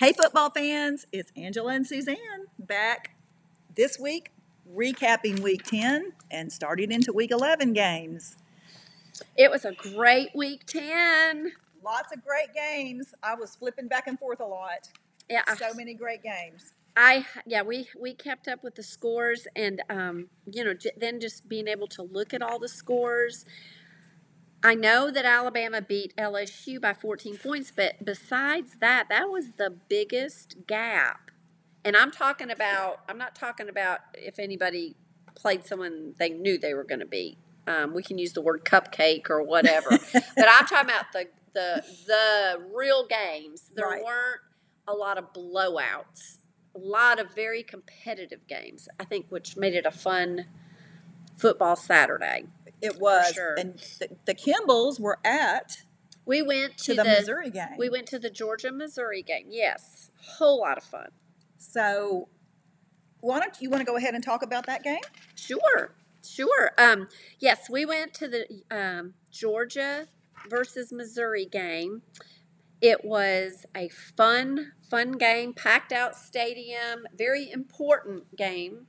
Hey, football fans, it's Angela and Suzanne back this week, recapping week 10 and starting into week 11 games. It was a great week 10. Lots of great games. I was flipping back and forth a lot. Yeah, I- So many great games. I yeah we we kept up with the scores and um, you know j- then just being able to look at all the scores. I know that Alabama beat LSU by 14 points, but besides that, that was the biggest gap. And I'm talking about I'm not talking about if anybody played someone they knew they were going to beat. Um, we can use the word cupcake or whatever, but I'm talking about the the the real games. There Right. weren't a lot of blowouts a lot of very competitive games, I think, which made it a fun football Saturday. It was. sure. And the, the Kimballs were at We went to to, the, the, Missouri game. we went to the Georgia Missouri game. Yes, whole lot of fun. So, why don't you want to go ahead and talk about that game? Sure, sure. Um, yes, we went to the um, Georgia versus Missouri game. It was a fun, fun game, packed out stadium, very important game.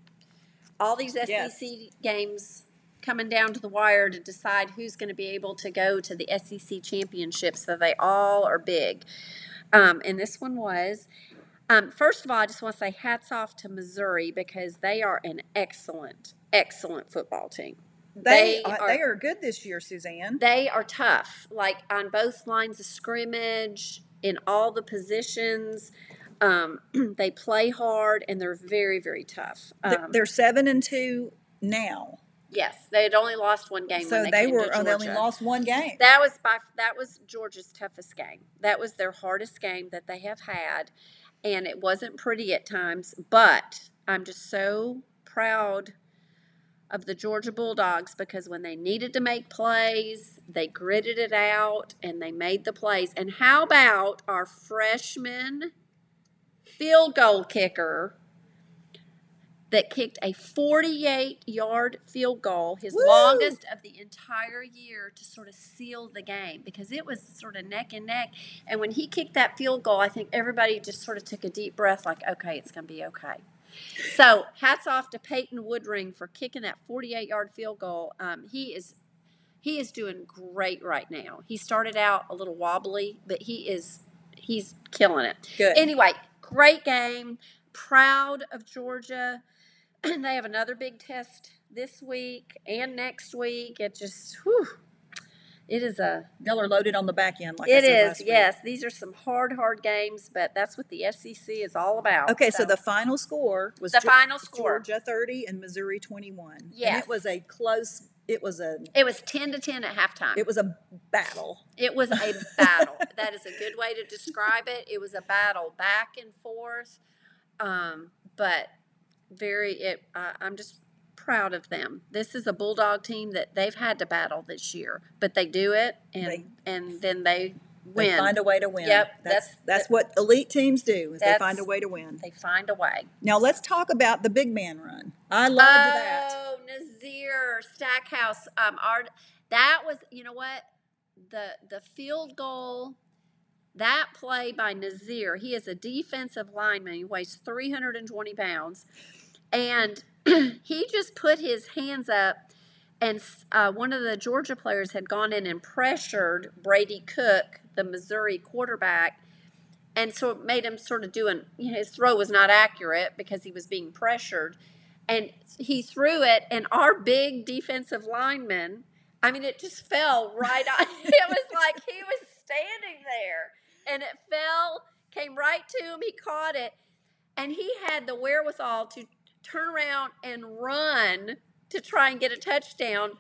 All these SEC Yes. games coming down to the wire to decide who's going to be able to go to the SEC championship. So they all are big. Um, and this one was. Um, first of all, I just want to say hats off to Missouri because they are an excellent, excellent football team. They, They are, they are good this year, Suzanne. They are tough, like on both lines of scrimmage, in all the positions. Um, they play hard and they're very, very tough. Um, They're seven and two now. Yes, they had only lost one game. So when they came were oh, they only lost one game. That was by that was Georgia's toughest game. That was their hardest game that they have had, and it wasn't pretty at times. But I'm just so proud of the Georgia Bulldogs because when they needed to make plays, they gritted it out and they made the plays. And how about our freshman field goal kicker? That kicked a 48 yard field goal, his Woo! longest of the entire year to sort of seal the game because it was sort of neck and neck. And when he kicked that field goal, I think everybody just sort of took a deep breath, like, okay, it's going to be okay. So hats off to Peyton Woodring for kicking that 48 yard field goal. Um, he is he is doing great right now. He started out a little wobbly, but he is he's killing it. Good. Anyway, great game. Proud of Georgia. they have another big test this week and next week. It just, whew, it is a, Y'all are loaded on the back end, like I said is, yes. These are some hard, hard games, but that's what the SEC is all about. Okay, so, the final score was the Ge- final score, Georgia 30 and Missouri 21. And Yes. it was a close it was a it was 10 to 10 at halftime. it was a battle. It was a battle. that is a good way to describe it. It was a battle back and forth, um, but very. It. Uh, I'm just proud of them. This is a bulldog team that they've had to battle this year, but they do it, and They- and then they They win. find a way to win. Yep, That's that's- that's what elite teams do. Is they find a way to win. they find a way. Now let's talk about the big man run. I loved that. Oh, Nazir Stackhouse. Um, our that was you know what the the field goal. That play by Nazir, he is a defensive lineman. He weighs 320 pounds. And he just put his hands up, and uh, one of the Georgia players had gone in and pressured Brady Cook, the Missouri quarterback, and so it made him sort of do an, you know, his throw was not accurate because he was being pressured. And he threw it, and our big defensive lineman, I mean, it just fell right on. It was like he was standing there, and it fell, came right to him. He caught it, and he had the wherewithal to turn around and run to try and get a touchdown.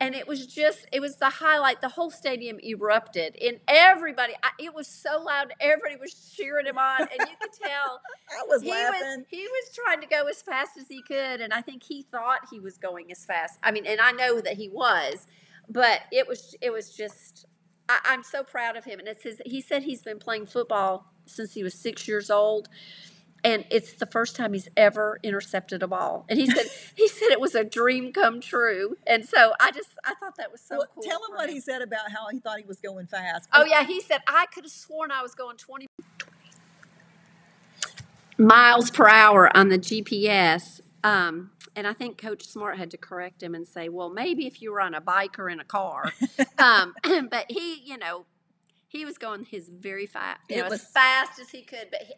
And it was just, it was the highlight. The whole stadium erupted, and everybody, I, it was so loud. Everybody was cheering him on, and you could tell I was he laughing. was he was trying to go as fast as he could, and I think he thought he was going as fast. I mean, and I know that he was, but it was it was just. I, I'm so proud of him, and it's his. He said he's been playing football since he was six years old, and it's the first time he's ever intercepted a ball. And he said he said it was a dream come true, and so I just I thought that was so Well, cool. tell him what he said about how he thought he was going fast. Oh yeah, he said I could have sworn I was going 20 miles per hour on the GPS. Um, and I think Coach Smart had to correct him and say, well, maybe if you were on a bike or in a car. um, but he, you know, he was going his very fast, you It know, was- as fast as he could. But he,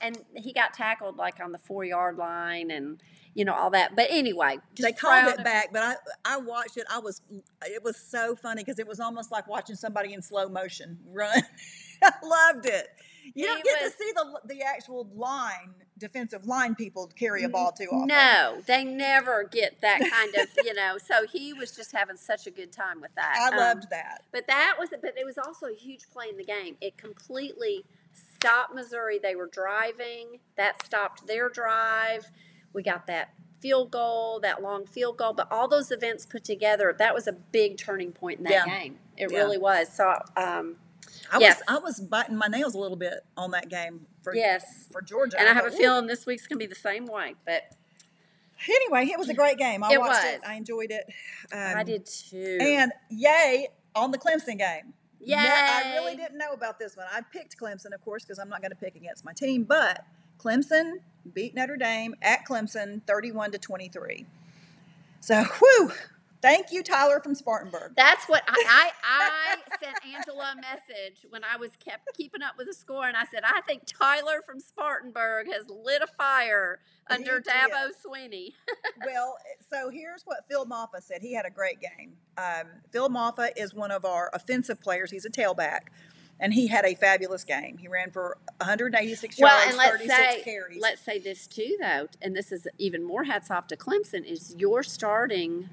and, he got tackled like on the four yard line and you know all that. But anyway, just they called it back, but I I watched it. I was it was so funny because it was almost like watching somebody in slow motion run. I loved it. You don't get was- to see the the actual line defensive line people carry a ball too often. No, they never get that kind of, you know. So he was just having such a good time with that. I Um, loved that. But that was, but it was also a huge play in the game. It completely stopped Missouri. They were driving. That stopped their drive. We got that field goal, that long field goal. But all those events put together, that was a big turning point in that Yeah. game. It Yeah. really was. So, um, I yes. was I was biting my nails a little bit on that game for yes. for Georgia. And I have a feeling this week's to be the same way. But Anyway, it was a great game. I It watched it. I enjoyed it. I Um, did too. And yay on the Clemson game. Ne- I really didn't know about this one. I picked Clemson, of course, because I'm not going to pick against my team. But Clemson beat Notre Dame at Clemson, 31 to 23. So, whew! Thank you, Tyler from Spartanburg. That's what I, I, I sent Angela a message when I was kept keeping up with the score, and I said, I think Tyler from Spartanburg has lit a fire under. Dabo Swinney. well, so here's what Phil Mafah said. He had a great game. Um, Phil Mafah is one of our offensive players. He's a tailback, and he had a fabulous game. He ran for 186 Well, yards, and let's 36 say, carries. let's say this too, though, and this is even more hats off to Clemson: is your starting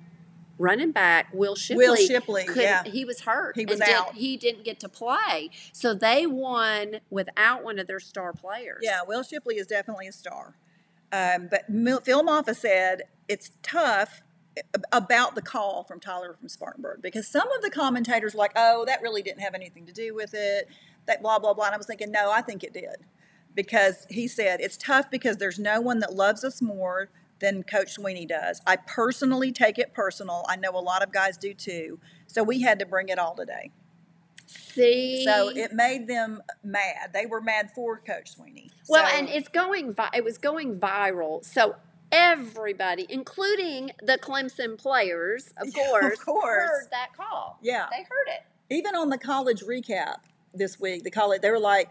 running back Will Shipley? Will Shipley, yeah. he was hurt. He was and did- out. he didn't get to play, so they won without one of their star players. Yeah, Will Shipley is definitely a star. Um, but Mil- Phil Mafah said it's tough about the call from Tyler from Spartanburg because some of the commentators were like, oh, that really didn't have anything to do with it, that blah, blah, blah. And I was thinking, no, I think it did. Because he said it's tough because there's no one that loves us more than Coach Swinney does. I personally take it personal. I know a lot of guys do too. So we had to bring it all today. See, So it made them mad. They were mad for Coach Swinney. Well, So- and it's going. Vi- it was going viral. So everybody, including the Clemson players, of Yeah, of course, course. heard that call. Yeah. they heard it. even on the college recap this week, the college they were like,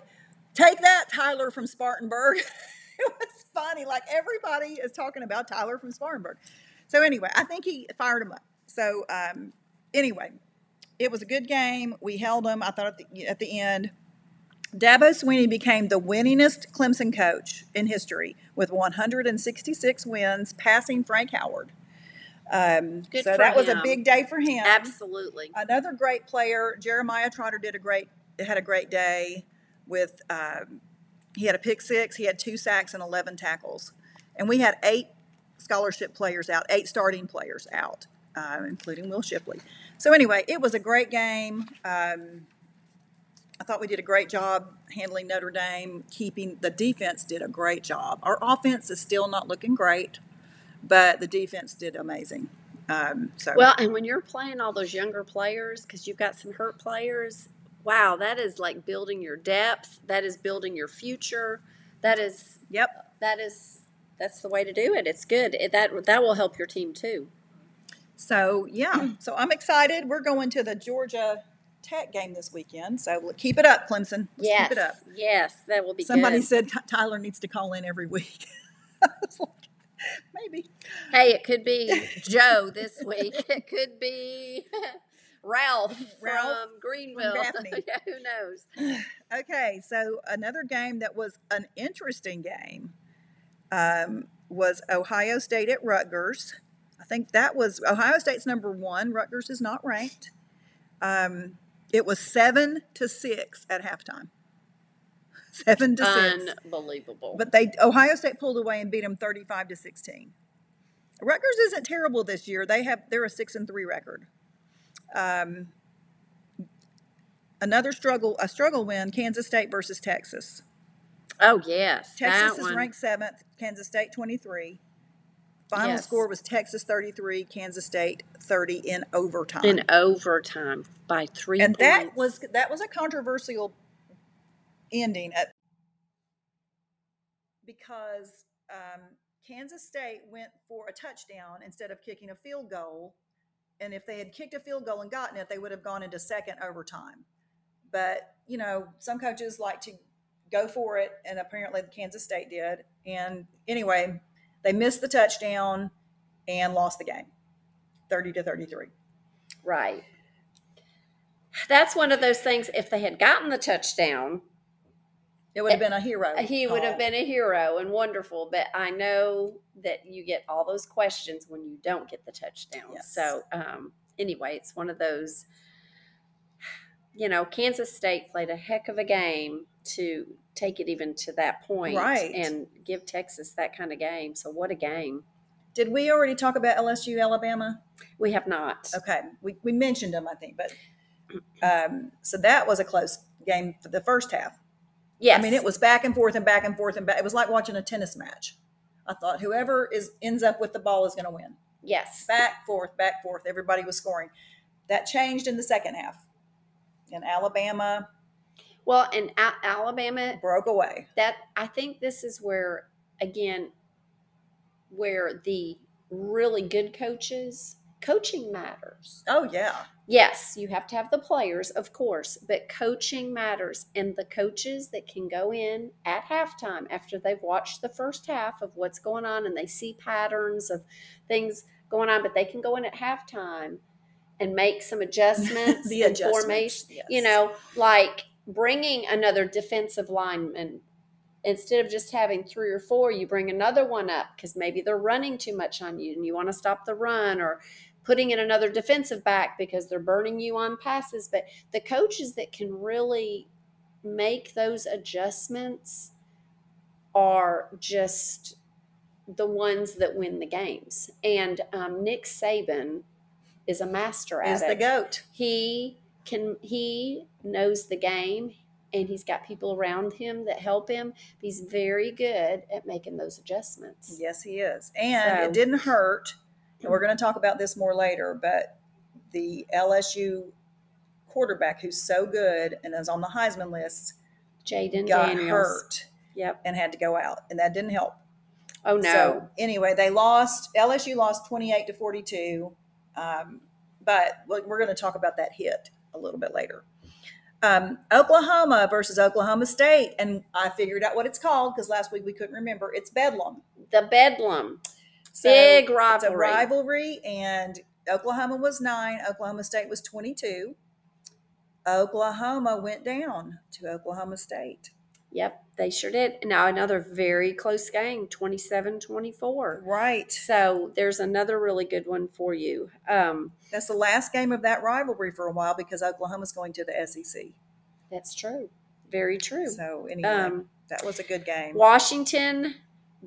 "Take that, Tyler from Spartanburg." it was funny. Like everybody is talking about Tyler from Spartanburg. So anyway, I think he fired him up. So um, anyway, it was a good game. We held them. I thought at the, at the end, Dabo Swinney became the winningest Clemson coach in history with 166 wins, passing Frank Howard. Um, so that was a big day for him. Absolutely. Another great player, Jeremiah Trotter, did a great had a great day with. Um, he had a pick six, he had two sacks and eleven tackles, and we had eight scholarship players out, eight starting players out, uh, including Will Shipley. So anyway, it was a great game. Um, I thought we did a great job handling Notre Dame, keeping the defense did a great job. Our offense is still not looking great, but the defense did amazing. Um, so Well, and when you're playing all those younger players, because you've got some hurt players, wow, that is like building your depth. That is building your future. That is yep. that is that's the way to do it. It's good. It, that that will help your team too. So yeah, so I'm excited. We're going to the Georgia Tech game this weekend. So keep it up, Clemson. Let's yes, keep it up. yes, that will be Somebody good. said Ty- Tyler needs to call in every week. Like, maybe. Hey, it could be Joe this week. It could be Ralph, Ralph from Greenville. Gaffney. yeah, who knows? Okay, so another game that was an interesting game um, was Ohio State at Rutgers. I think that was Ohio State's number one. Rutgers is not ranked. Um, it was seven to six at halftime. Seven to six. Unbelievable. But they Ohio State pulled away and beat them 35 to 16. Rutgers isn't terrible this year. They have they're a 6 and 3 record. Um, another struggle a struggle win Kansas State versus Texas. oh yes, Texas is ranked 7th, Kansas State 23. Final Yes. score was Texas 33, Kansas State 30 in overtime. in overtime by three. and that was that was a controversial ending at because um, Kansas State went for a touchdown instead of kicking a field goal. And if they had kicked a field goal and gotten it, they would have gone into second overtime. But, you know, some coaches like to go for it, and apparently Kansas State did. And anyway, they missed the touchdown and lost the game 30 to 33. Right. That's one of those things. If they had gotten the touchdown, It would have been a hero. he would have been a hero and wonderful. But I know that you get all those questions when you don't get the touchdown. Yes. So, um, anyway, it's one of those. You know, Kansas State played a heck of a game to take it even to that point Right. and give Texas that kind of game. So, what a game. Did we already talk about LSU Alabama? We have not. Okay, we, we mentioned them, I think, but um, so that was a close game for the first half. Yes. I mean, it was back and forth and back and forth and back. It was like watching a tennis match. I thought whoever is ends up with the ball is going to win. Yes. Back forth, back forth. Everybody was scoring. That changed in the second half, In Alabama Well, and A- Alabama broke away. that I think this is where again where the really good coaches coaching matters. Oh yeah, Yes, you have to have the players, of course, but coaching matters and the coaches that can go in at halftime after they've watched the first half of what's going on and they see patterns of things going on, but they can go in at halftime and make some adjustments the adjustments. formation yes. you know, like bringing another defensive lineman instead of just having three or four, you bring another one up because maybe they're running too much on you and you want to stop the run or putting in another defensive back because they're burning you on passes. But the coaches that can really make those adjustments are just the ones that win the games. And um, Nick Saban is a master at is it the goat. he can he knows the game and he's got people around him that help him he's very good at making those adjustments Yes, he is. And So- it didn't hurt. And we're going to talk about this more later, but the LSU quarterback who's so good and is on the Heisman list jaden got daniels hurt yep and had to go out, and that didn't help. oh no So anyway, they lost. LSU lost 28 to 42. Um, but we're we're going to talk about that hit a little bit later. Um, Oklahoma versus Oklahoma State, and I figured out what it's called because last week we couldn't remember. It's Bedlam. the bedlam So big It's a rivalry rivalry, and Oklahoma was nine. Oklahoma State was 22. Oklahoma went down to Oklahoma State. yep they sure did now another very close game 27-24 Right. so there's another really good one for you um, That's the last game of that rivalry for a while because Oklahoma's going to the SEC. that's true very true So anyway, um, that was a good game. Washington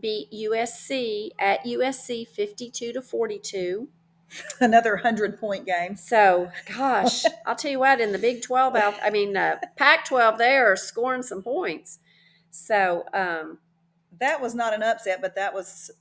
beat USC at USC 52 to 42. Another hundred point game. So, gosh, I'll tell you what, in the Big 12 out, I mean, uh, Pac 12, they are scoring some points. So, um, That was not an upset, but that was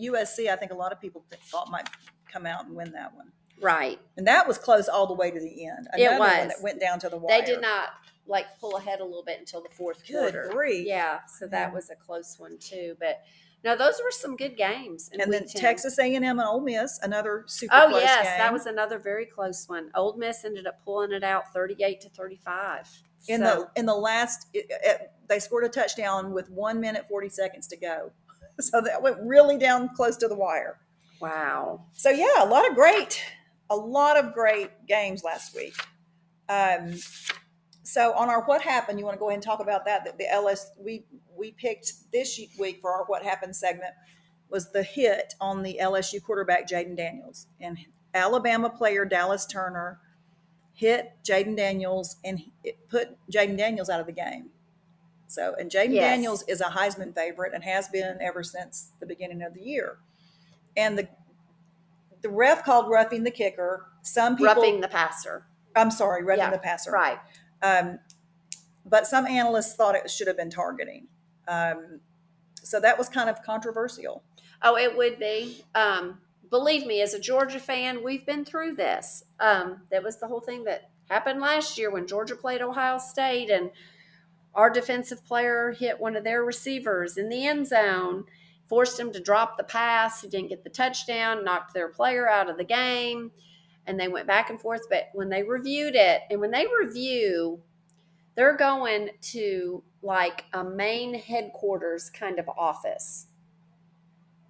USC. I think a lot of people thought might come out and win that one, right. and that was close all the way to the end. It Another one was. that went down to the wire. They did not like pull ahead a little bit until the fourth Good quarter. grief. Yeah. So, that Yeah. was a close one, too. But no, those were some good games. And then 10. Texas A&M and Ole Miss, another super Oh close yes, game. that was another very close one. Ole Miss ended up pulling it out, thirty-eight to thirty-five. in So- the in the last. It, it, they scored a touchdown with one minute forty seconds to go, so that went really down close to the wire. wow. So yeah, a lot of great, a lot of great games last week. Um, so on our what happened, you want to go ahead and talk about that? That the LS we we picked this week for our what happened segment was the hit on the LSU quarterback Jaden Daniels and Alabama player Dallas Turner hit Jaden Daniels and it put Jaden Daniels out of the game. So and Jaden Yes. Daniels is a Heisman favorite and has been ever since the beginning of the year. And the the ref called roughing the kicker. Some people, Roughing the passer. I'm sorry, roughing Yeah, the passer. Right. Um, but some analysts thought it should have been targeting. Um, so that was kind of controversial. Oh, it would be. Um, believe me, as a Georgia fan, we've been through this. Um, that was the whole thing that happened last year when Georgia played Ohio State, and our defensive player hit one of their receivers in the end zone, forced him to drop the pass. He didn't get the touchdown, knocked their player out of the game, and they went back and forth. But when they reviewed it, and when they review, they're going to like a main headquarters kind of office.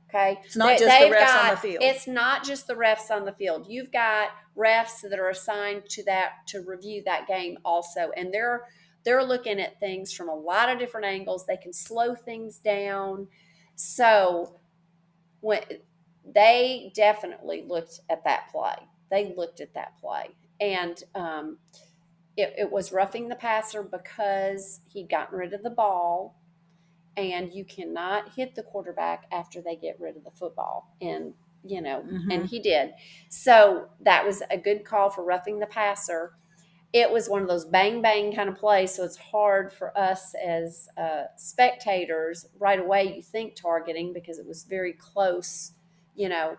Okay. It's not They- just the refs on the field. It's not just the refs on the field. You've got refs that are assigned to that to review that game also, and they're they're looking at things from a lot of different angles. They can slow things down. So when they definitely looked at that play, they looked at that play, and um, it, it was roughing the passer because he'd gotten rid of the ball and you cannot hit the quarterback after they get rid of the football. And you know and he did. So that was a good call for roughing the passer. It was one of those bang bang kind of plays so it's hard for us as uh, spectators right away you think targeting because it was very close you know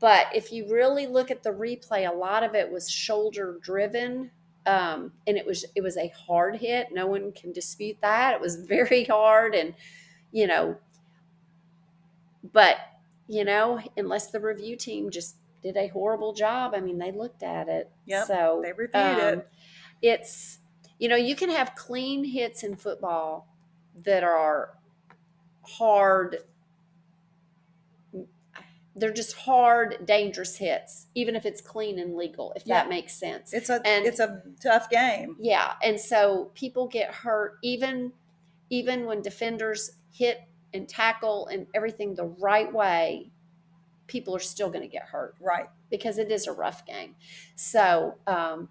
but if you really look at the replay a lot of it was shoulder driven um, and it was it was a hard hit. No one can dispute that. It was very hard and you know but you know unless the review team just did a horrible job i mean they looked at it. Yep, so they reviewed it. um, it's you know you can have clean hits in football that are hard they're just hard dangerous hits even if it's clean and legal if that makes sense It's a And- it's a tough game. yeah, and so people get hurt even even when defenders hit and tackle and everything the right way. People are still going to get hurt Right. because it is a rough game. So, um,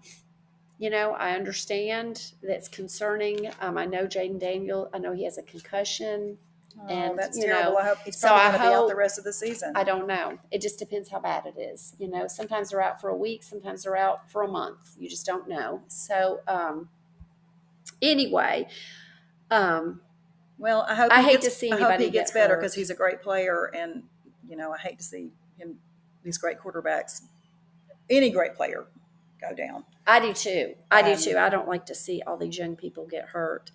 you know, I understand that's concerning. Um, I know Jaden Daniel. I know he has a concussion. Oh, And, that's you terrible. know, I hope he's so probably I going to be out the rest of the season. I don't know. It just depends how bad it is. You know, sometimes they're out for a week, sometimes they're out for a month. You just don't know. So, um, anyway, um, well, I hope I he hate gets, to see I hope anybody he gets get better hurt. because he's a great player, and you know I hate to see him these great quarterbacks, any great player, go down. I do too. I do Um, too. I don't like to see all these young people get hurt.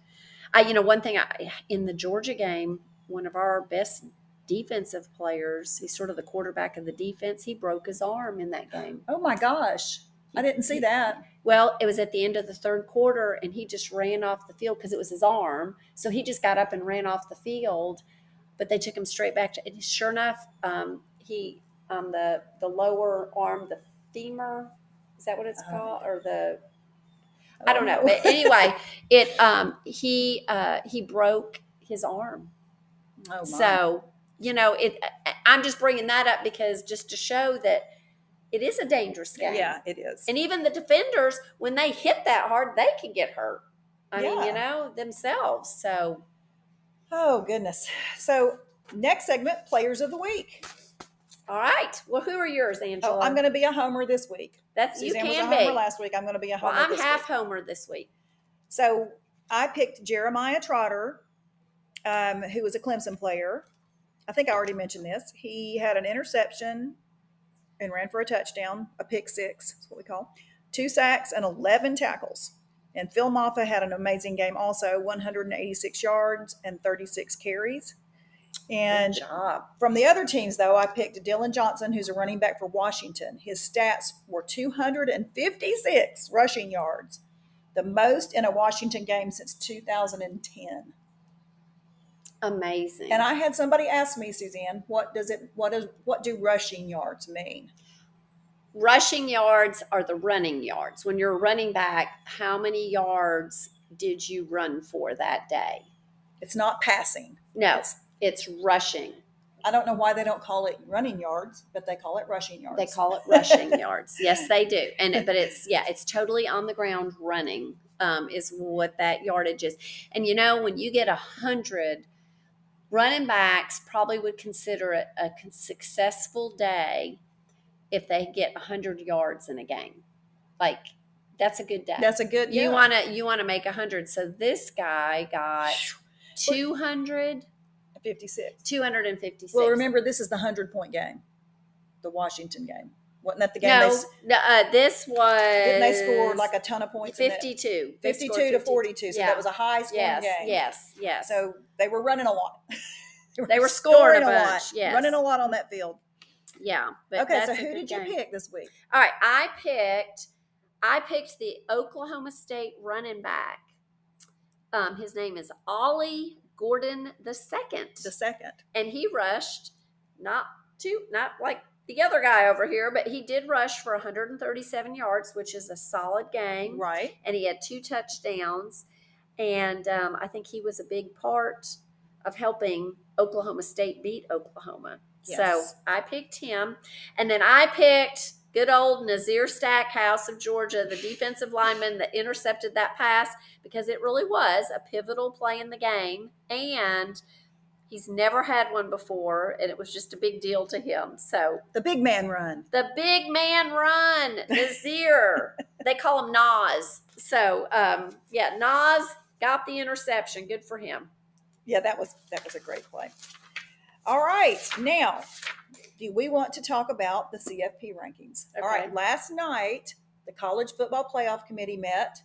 I, you know, one thing I, in the Georgia game, one of our best defensive players, he's sort of the quarterback of the defense. He broke his arm in that game. Oh my gosh, I didn't see that. Well, it was at the end of the third quarter, and he just ran off the field because it was his arm. So he just got up and ran off the field. But they took him straight back to. And sure enough, um, he um, the the lower arm, the femur, is that what it's Uh-huh. called, or the I don't know. But anyway, it um, he uh, he broke his arm. Oh. So you know, it. I'm just bringing that up because just to show that it is a dangerous game. yeah, it is. And even the defenders, when they hit that hard, they can get hurt. I mean, you know, themselves. So Oh goodness. So next segment, players of the week. all right. Well, who are yours, Angela? Oh, I'm going to be a homer this week. That's you Suzanne was a can homer be. last week. I'm going to be a Well, homer I'm this half week. homer this week. So I picked Jeremiah Trotter, um, who was a Clemson player. I think I already mentioned this. He had an interception and ran for a touchdown, a pick six, that's what we call, two sacks and 11 tackles. And Phil Mafah had an amazing game also, 186 yards and 36 carries. And from the other teams, though, I picked Dillon Johnson, who's a running back for Washington. His stats were 256 rushing yards, the most in a Washington game since 2010. Amazing. And I had somebody ask me, Suzanne, what does it, what is, what do rushing yards mean? Rushing yards are the running yards. When you're running back, how many yards did you run for that day? It's not passing. No, It's- it's rushing. I don't know why they don't call it running yards, but they call it rushing yards. They call it rushing yards. Yes, they do. And it- but it's yeah, it's totally on the ground running um, is what that yardage is. And you know, when you get a hundred running backs, probably would consider it a successful day if they get a hundred yards in a game. Like that's a good day. That's a good. you want to you want to make a hundred. So this guy got 200, 56. 256. Well, remember, this is the 100 point game, the Washington game. Wasn't that the game? they, No, no, uh, this was. didn't they score like a ton of points? in that? 52. They scored 52 to 52. 42. So Yeah. that was a high scoring Yes, game. yes, yes. So they were running a lot. They were scoring a lot. bunch, yes. Running a lot on that field. yeah. But okay, so a who did you pick this week? All right, I picked I picked the Oklahoma State running back. Um, his name is Ollie Gordon the second, The second. and he rushed not too not like the other guy over here, but he did rush for 137 yards, which is a solid game, Right. and he had two touchdowns, and um, I think he was a big part of helping Oklahoma State beat Oklahoma. So I picked him. And then I picked good old Nazir Stackhouse of Georgia, the defensive lineman that intercepted that pass because it really was a pivotal play in the game. And he's never had one before, and it was just a big deal to him. So The big man run. the big man run, Nazir. they call him Nas. So um, yeah, Nas got the interception. Good for him. Yeah, that was that was a great play. All right, now, do we want to talk about the CFP rankings? All right, last night the College Football Playoff Committee met,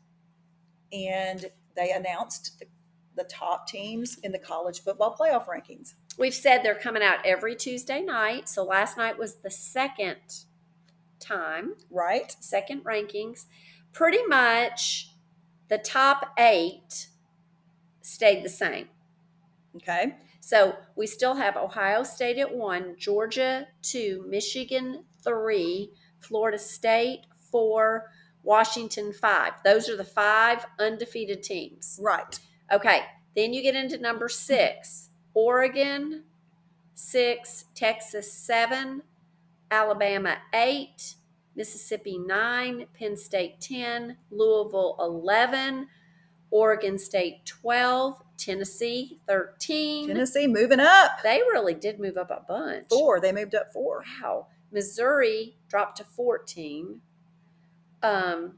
and they announced the, the top teams in the college football playoff rankings. We've said they're coming out every Tuesday night. So last night was the second time, Right? second rankings. Pretty much the top eight stayed the same. Okay. So we still have Ohio State at one, Georgia two, Michigan three, Florida State four, Washington five. Those are the five undefeated teams. Right. Okay, then you get into number six Oregon, six, Texas, seven, Alabama, eight, Mississippi, nine, Penn State, 10, Louisville, 11, Oregon State, 12, Tennessee, 13. Tennessee moving up. They really did move up a bunch. Four. They moved up four. Wow. Missouri dropped to 14. Um,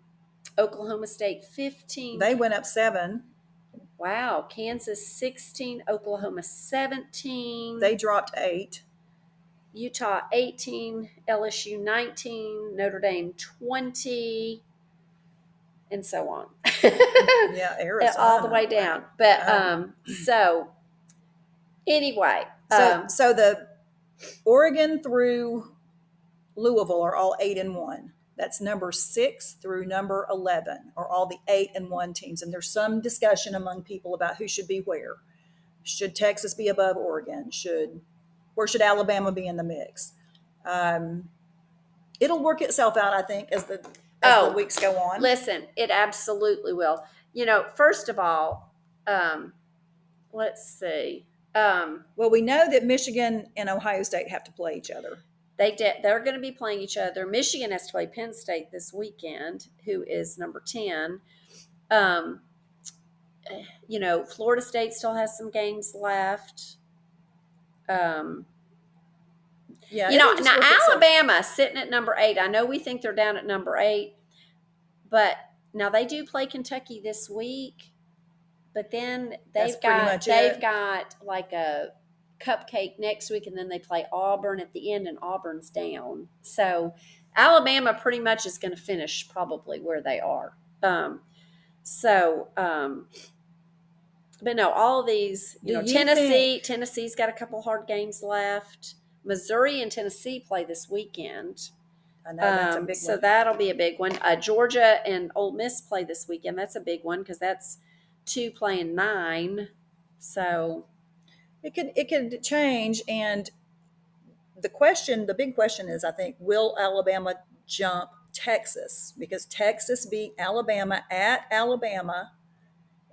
Oklahoma State, 15. They went up seven. Wow, Kansas 16, Oklahoma 17, They dropped eight. Utah 18, LSU 19, Notre Dame 20, and so on. Yeah, Arizona. All the way down. But Um, um, so anyway, So, um, so the Oregon through Louisville are all eight and one. That's number six through number eleven or all the eight and one teams, and there's some discussion among people about who should be where. Should Texas be above Oregon? Should where should Alabama be in the mix? Um, it'll work itself out, I think, as the as Oh, the weeks go on. listen, it absolutely will. You know, first of all, um, let's see. Um, Well, we know that Michigan and Ohio State have to play each other. They de- they're going to be playing each other. Michigan has to play Penn State this weekend, who is number ten. Um, you know, Florida State still has some games left. Um, Yeah, you know, now Alabama sitting at number eight. I know we think they're down at number eight, but now they do play Kentucky this week. But then they've got they've it. got like a cupcake next week, and then they play Auburn at the end, and Auburn's down. So Alabama pretty much is going to finish probably where they are. Um, so, um, but no, all these, you know, you Tennessee, Tennessee's got a couple hard games left. Missouri and Tennessee play this weekend. I know that's a Um, so one. that'll be a big one. Uh, Georgia and Ole Miss play this weekend. That's a big one because that's two playing nine. So It could it could change, and the question, the big question is, I think, will Alabama jump Texas because Texas beat Alabama at Alabama,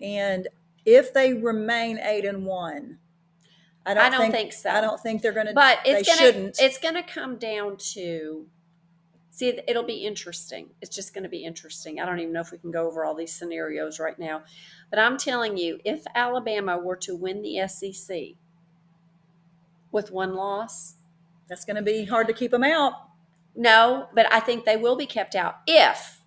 and if they remain eight and one, I don't, I don't think so. I don't think they're going to. but they it's gonna shouldn't. it's gonna come down to see it'll be interesting it's just gonna be interesting i don't even know if we can go over all these scenarios right now but i'm telling you if alabama were to win the sec with one loss That's going to be hard to keep them out. no but i think they will be kept out if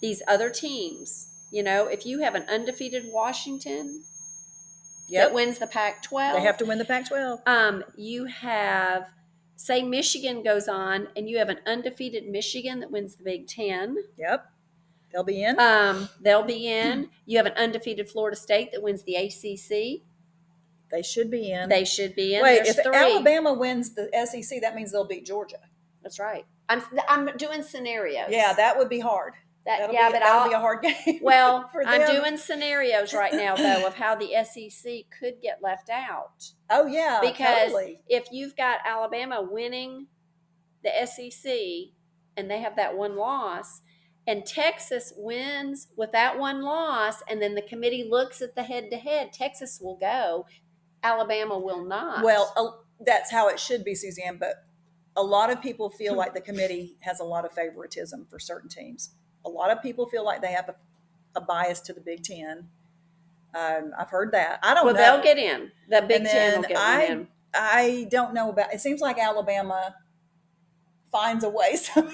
these other teams you know if you have an undefeated washington that wins the pac 12 they have to win the Pac-12. um, you have say Michigan goes on and you have an undefeated Michigan that wins the Big Ten, Yep. They'll be in. um, they'll be in. You have an undefeated Florida State that wins the ACC, they should be in. they should be in. Wait, There's if three. Alabama wins the SEC, that means they'll beat Georgia. That's right. I'm I'm doing scenarios. Yeah, that would be hard. that That'll yeah, be, but that'll be a hard game. well, I'm doing scenarios right now though of how the SEC could get left out. Oh yeah, because totally. if you've got Alabama winning the SEC and they have that one loss, and Texas wins with that one loss, and then the committee looks at the head to head, Texas will go, Alabama will not. Well, uh, that's how it should be, Suzanne. But a lot of people feel like the committee has a lot of favoritism for certain teams. A lot of people feel like they have a, a bias to the Big Ten. Um, I've heard that. I don't well, know. they'll get in. The Big Ten will get I- in. I don't know about. It seems like Alabama finds a way somehow.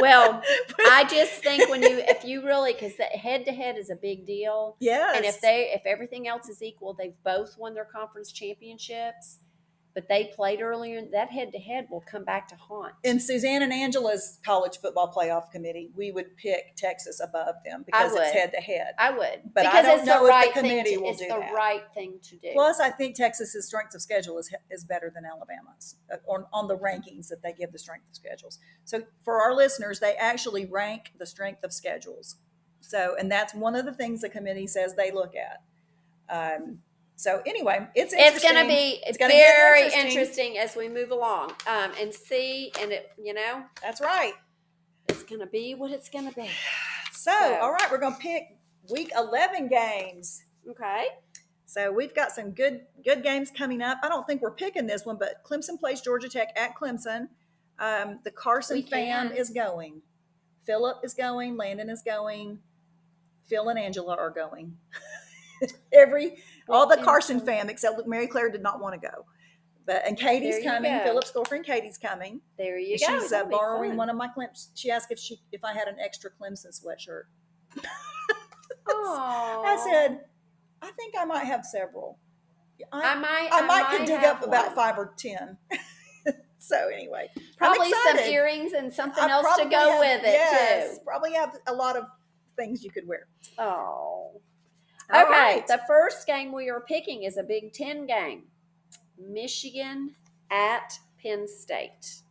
Well, I just think when you, if you really, because head to head is a big deal. yes, And if they, if everything else is equal, they've both won their conference championships, but they played earlier. That head to head will come back to haunt. in Suzanne and Angela's college football playoff committee, we would pick Texas above them because it's head to head. I would, But I don't it's know the if the right thing. committee To, will it's the right thing to do. Plus, I think Texas's strength of schedule is is better than Alabama's uh, on, on the rankings that they give the strength of schedules. So, for our listeners, they actually rank the strength of schedules. So, and that's one of the things the committee says they look at. Um, so, anyway, it's it's going to be It's gonna very interesting. interesting. as we move along um, and see, and it, you know, That's right. it's going to be what it's going to be. So, So- all right, we're going to pick week eleven games. Okay. So we've got some good good games coming up. I don't think we're picking this one, but Clemson plays Georgia Tech at Clemson. Um, the Carson fam is going. Philip is going. Landon is going. Phil and Angela are going. Every all the Carson fam except Mary Claire did not want to go. But and Katie's coming. go. Philip's girlfriend Katie's coming. There you And go. She's uh, borrowing one of my Clemson. She asked if she if I had an extra Clemson sweatshirt. I said, I think I might have several. I might. I might could dig up about five or ten. so anyway, Probably some earrings and something I else to go have- with it yes, too. Probably have a lot of things you could wear. Oh. All okay. right. The first game we are picking is a Big Ten game. Michigan at Penn State.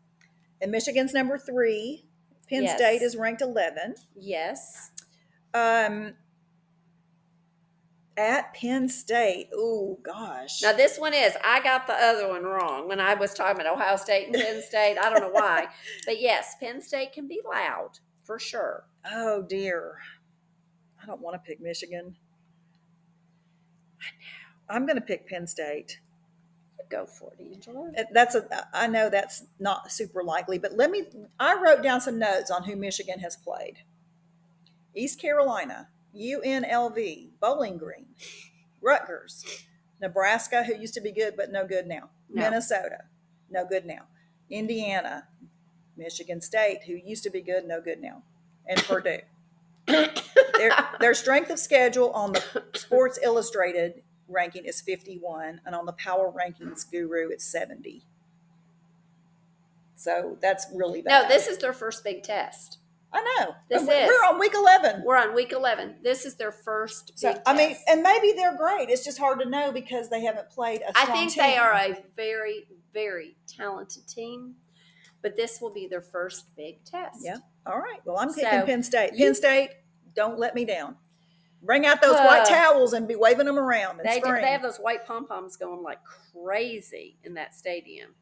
And Michigan's number three. Penn Yes. State is ranked eleven. Yes. Um, at Penn State. Oh gosh. Now this one is I got the other one wrong when I was talking about Ohio State and Penn State. I don't know why, but yes, Penn State can be loud for sure. oh dear. I don't want to pick Michigan. I'm going to pick Penn State. Go for it, Angela. Uh, That's a. I know that's not super likely, but let me. I wrote down some notes on who Michigan has played. East Carolina, UNLV, Bowling Green, Rutgers, Nebraska, who used to be good but no good now. No. Minnesota, no good now. Indiana, Michigan State, who used to be good, no good now, and Purdue. Their, their strength of schedule on the Sports Illustrated ranking is 51, and on the Power Rankings Guru, it's 70. So that's really bad. No, this is their first big test. I know. this we're, is. we're on week 11. We're on week 11. This is their first So I mean, and maybe they're great. It's just hard to know because they haven't played a I think they are a very, very talented team, but this will be their first big test. Yeah. All right. Well, I'm picking So, Penn State. you- Penn State, don't let me down. Bring out those Uh, white towels and be waving them around and They, do, they have those white pom poms going like crazy in that stadium.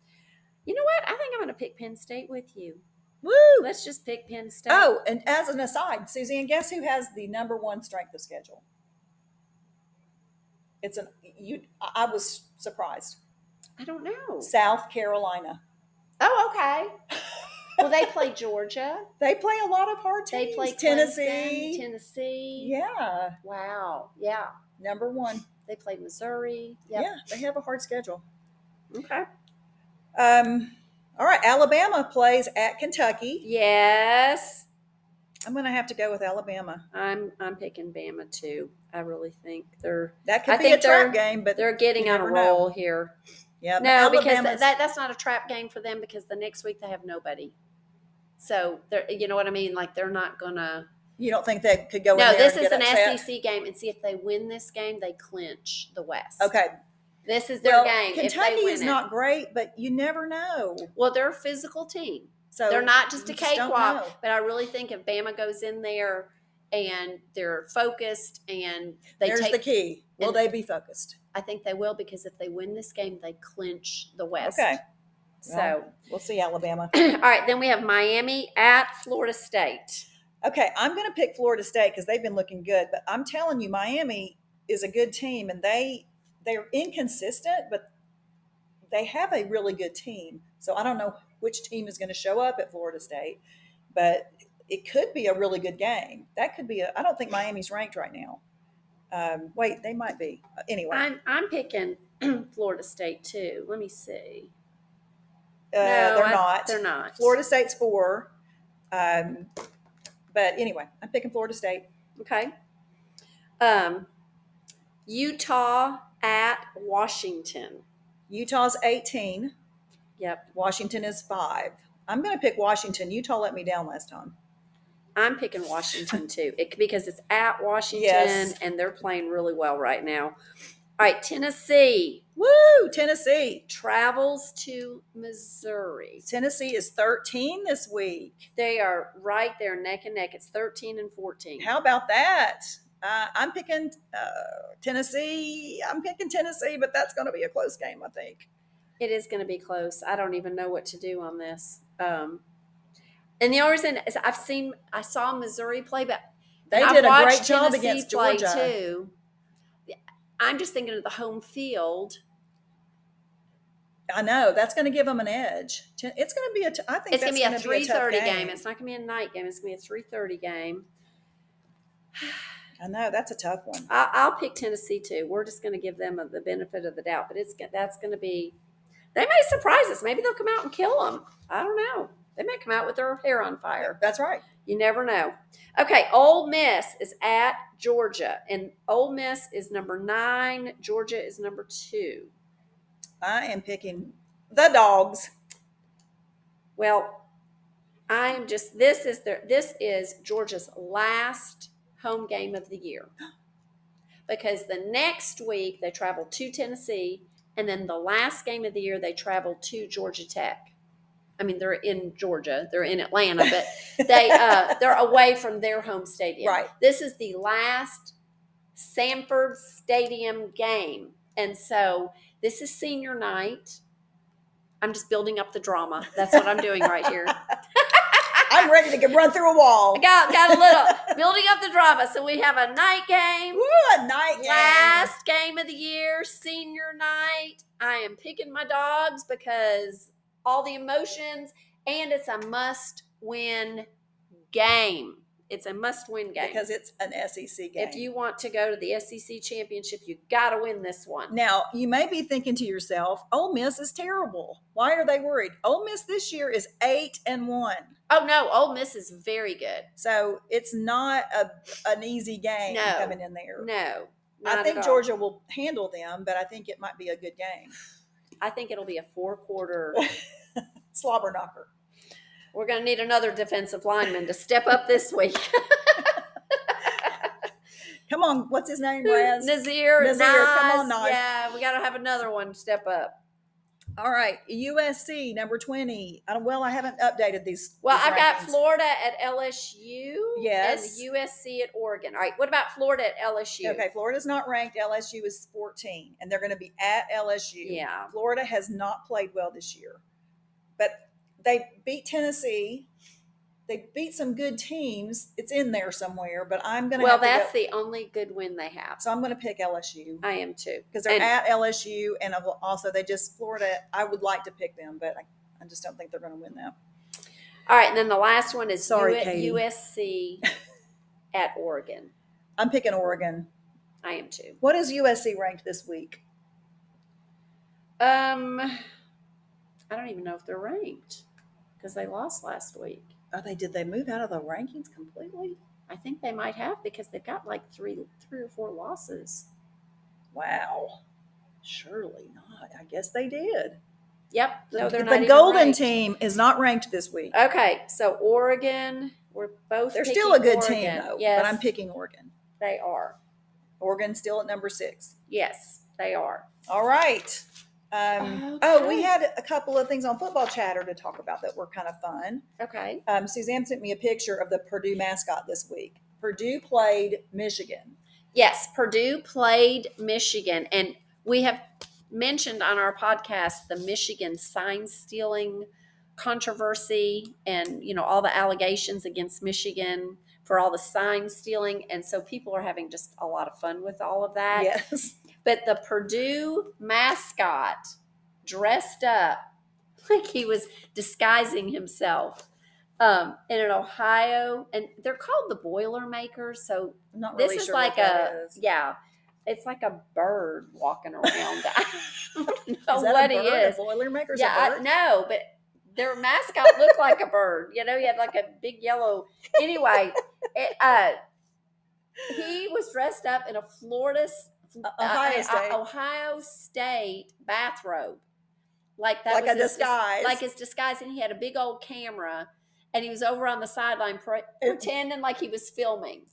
You know what? I think I'm going to pick Penn State with you. Woo! Let's just pick Penn State. Oh, and as an aside, Suzanne, guess who has the number one strength of schedule? It's an you. I was surprised. I don't know. South Carolina. Oh, okay. Well, they play Georgia. They play a lot of hard teams. They play Tennessee. Tennessee. Tennessee. Yeah, Wow. Yeah. number one. They play Missouri. Yep. Yeah, they have a hard schedule. Okay. Um, all right, Alabama plays at Kentucky. Yes. I'm going to have to go with Alabama. I'm I'm picking Bama too. I really think they're That could I be a trap game, but they're getting on a never know. roll here. Yeah, but No, because that that's not a trap game for them because the next week they have nobody. So they're you know what I mean? Like they're not gonna. you don't think they could go in No, this is an upset? SEC game, and see if they win this game, they clinch the West. Okay, this is their well, game. if Kentucky is it. not great, but you never know. Well, they're a physical team. So they're not just a you just cakewalk. But I really think if Bama goes in there and they're focused and they There's take, the key. Will they be focused? I think they will because if they win this game, they clinch the West. Okay, So, we'll see Alabama. all right, then we have Miami at Florida State. Okay, I'm going to pick Florida State because they've been looking good. But I'm telling you, Miami is a good team, and they they're inconsistent, but they have a really good team. So I don't know which team is going to show up at Florida State, but it could be a really good game. That could be. A, I don't think Miami's ranked right now. Um, wait, they might be. Anyway, I'm I'm picking Florida State too. Let me see. Uh, No, they're I- not. They're not. Florida State's four. Um, but anyway, I'm picking Florida State. Okay. Um, Utah at Washington. Utah's 18. Yep. Washington is five. I'm going to pick Washington. Utah let me down last time. I'm picking Washington too, it, because it's at Washington Yes. and they're playing really well right now. All right, Tennessee Woo! Tennessee. travels to Missouri. Tennessee is 13 this week. They are right there, neck and neck. It's 13 and 14. How about that? Uh, I'm picking uh, Tennessee. I'm picking Tennessee, but that's going to be a close game, I think. It is going to be close. I don't even know what to do on this. Um, and the only reason is I've seen, I saw Missouri play, but They I've did a great job Tennessee against play, Georgia. too. I'm just thinking of the home field. I know that's going to give them an edge. It's going to be a. T- I think It's going to be a three thirty game. It's not going to be a night game. It's going to be a three thirty game. I know that's a tough one. I, I'll pick Tennessee too. We're just going to give them the benefit of the doubt, but it's that's going to be. They may surprise us. Maybe they'll come out and kill them. I don't know. They may come out with their hair on fire. That's right. You never know. Okay, Ole Miss is at Georgia, and Ole Miss is number nine. Georgia is number two. I am picking the dogs. Well, I am just this is their this is Georgia's last home game of the year. Because the next week they travel to Tennessee and then the last game of the year they travel to Georgia Tech. I mean they're in Georgia, they're in Atlanta, but they uh they're away from their home stadium. Right. This is the last Sanford Stadium game. And so this is senior night. I'm just building up the drama. That's what I'm doing right here. I'm ready to get run through a wall. I got got a little building up the drama. So we have a night game, Woo, a night game. last game of the year, senior night. I am picking my dogs because all the emotions, and it's a must-win game. It's a must-win game. because it's an SEC game. if you want to go to the SEC championship, you got to win this one. now, you may be thinking to yourself, "Ole Miss is terrible. Why are they worried?" Ole Miss this year is eight and one, Oh no, Ole Miss is very good. so it's not a an easy game No. coming in there. No, I think. Georgia will handle them, but I think it might be a good game. I think it'll be a four-quarter. Slobber knocker. We're going to need another defensive lineman to step up this week. Come on, what's his name, Raz? Nazir, Nazir, come on. Nas. Yeah, we got to have another one step up. All right, USC number twenty. Uh, well, I haven't updated these. Well, these I've got rankings. Florida at LSU. Yes. And USC at Oregon. All right. What about Florida at LSU? Okay, Florida's not ranked. LSU is fourteen, and they're going to be at LSU. Yeah. Florida has not played well this year, but they beat Tennessee. They beat some good teams. It's in there somewhere, but I'm going to. Well, that's the only good win they have. so I'm going to pick LSU I am too. because they're And- at LSU, and also they just Florida. I would like to pick them, but I, I just don't think they're going to win that. All right. And then the last one is Sorry, U- USC at Oregon. I'm picking Oregon. I am too. What is USC ranked this week? Um, I don't even know if they're ranked because they lost last week. Are they? Did they move out of the rankings completely? I think they might have because they've got like three, three or four losses. Wow. Surely not. I guess they did. Yep. No, they're the not even Golden ranked. team is not ranked this week. Okay, so Oregon, we're both. They're still a good team though. Yes, But I'm picking Oregon. they are. Oregon's still at number six. Yes, they are. All right. Um, Oh, we had a couple of things on football chatter to talk about that were kind of fun. Okay. Um, Suzanne sent me a picture of the Purdue mascot this week. Purdue played Michigan. Yes, Purdue played Michigan, and we have mentioned on our podcast the Michigan sign stealing controversy and you know all the allegations against Michigan for all the sign stealing and so people are having just a lot of fun with all of that. Yes. But the Purdue mascot dressed up like he was disguising himself um, in an Ohio, and they're called the Boilermakers. So this really is sure like a is. yeah, it's like a bird walking around. I don't know what a he is. A Boilermaker's Yeah, a I no, but their mascot looked like a bird. You know, he had like a big yellow. Anyway, it, uh, he was dressed up in a Florida, Ohio uh, State. Ohio State bathrobe, like that Like was a his disguise. like his disguise, and he had a big old camera, and he was over on the sideline pre- pretending like he was filming.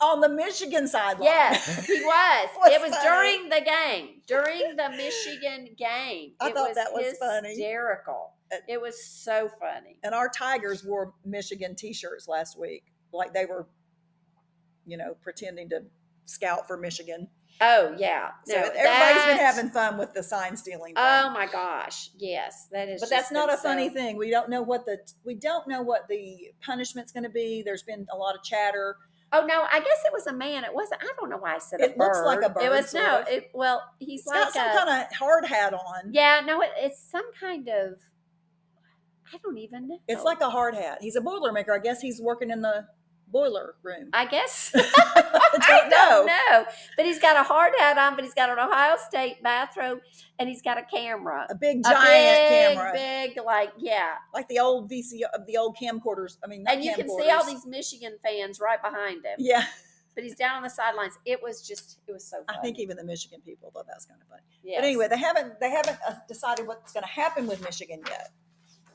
On the Michigan sideline. Yes, he was. It was funny? during the game, during the Michigan game. I it thought was that was funny. hysterical. Uh, It was so funny. And our Tigers wore Michigan t-shirts last week. Like they were, you know, pretending to scout for Michigan. Oh yeah, So no, everybody's been having fun with the sign stealing. Thing. Oh my gosh, yes, that is. but that's not a funny thing. We don't know what the we don't know what the punishment's going to be. There's been a lot of chatter. Oh no, I guess it was a man. It wasn't. I don't know why I said a It looks like a bird. It was no. of. It, well, he's It's like got some a. kind of hard hat on. yeah, no, it, it's some kind of. I don't even know. It's like a hard hat. He's a boilermaker. I guess he's working in the boiler room. I guess. I don't know. know. But he's got a hard hat on, but he's got an Ohio State bathrobe, and he's got a camera. A big A giant big, camera, big, like yeah. like the old VC of the old camcorders. I mean, And you can see all these Michigan fans right behind him. Yeah, But he's down on the sidelines. It was just, it was so funny. I think even the Michigan people thought that was kind of funny. Yes. But anyway, they haven't they haven't uh, decided what's going to happen with Michigan yet.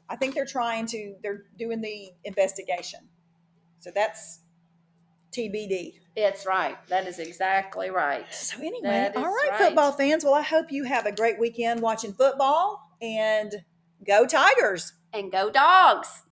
I think they're trying to. They're doing the investigation. So that's TBD. It's right. That is exactly right. So anyway, all right, right. football fans. Well, I hope you have a great weekend watching football and go Tigers. And go dogs.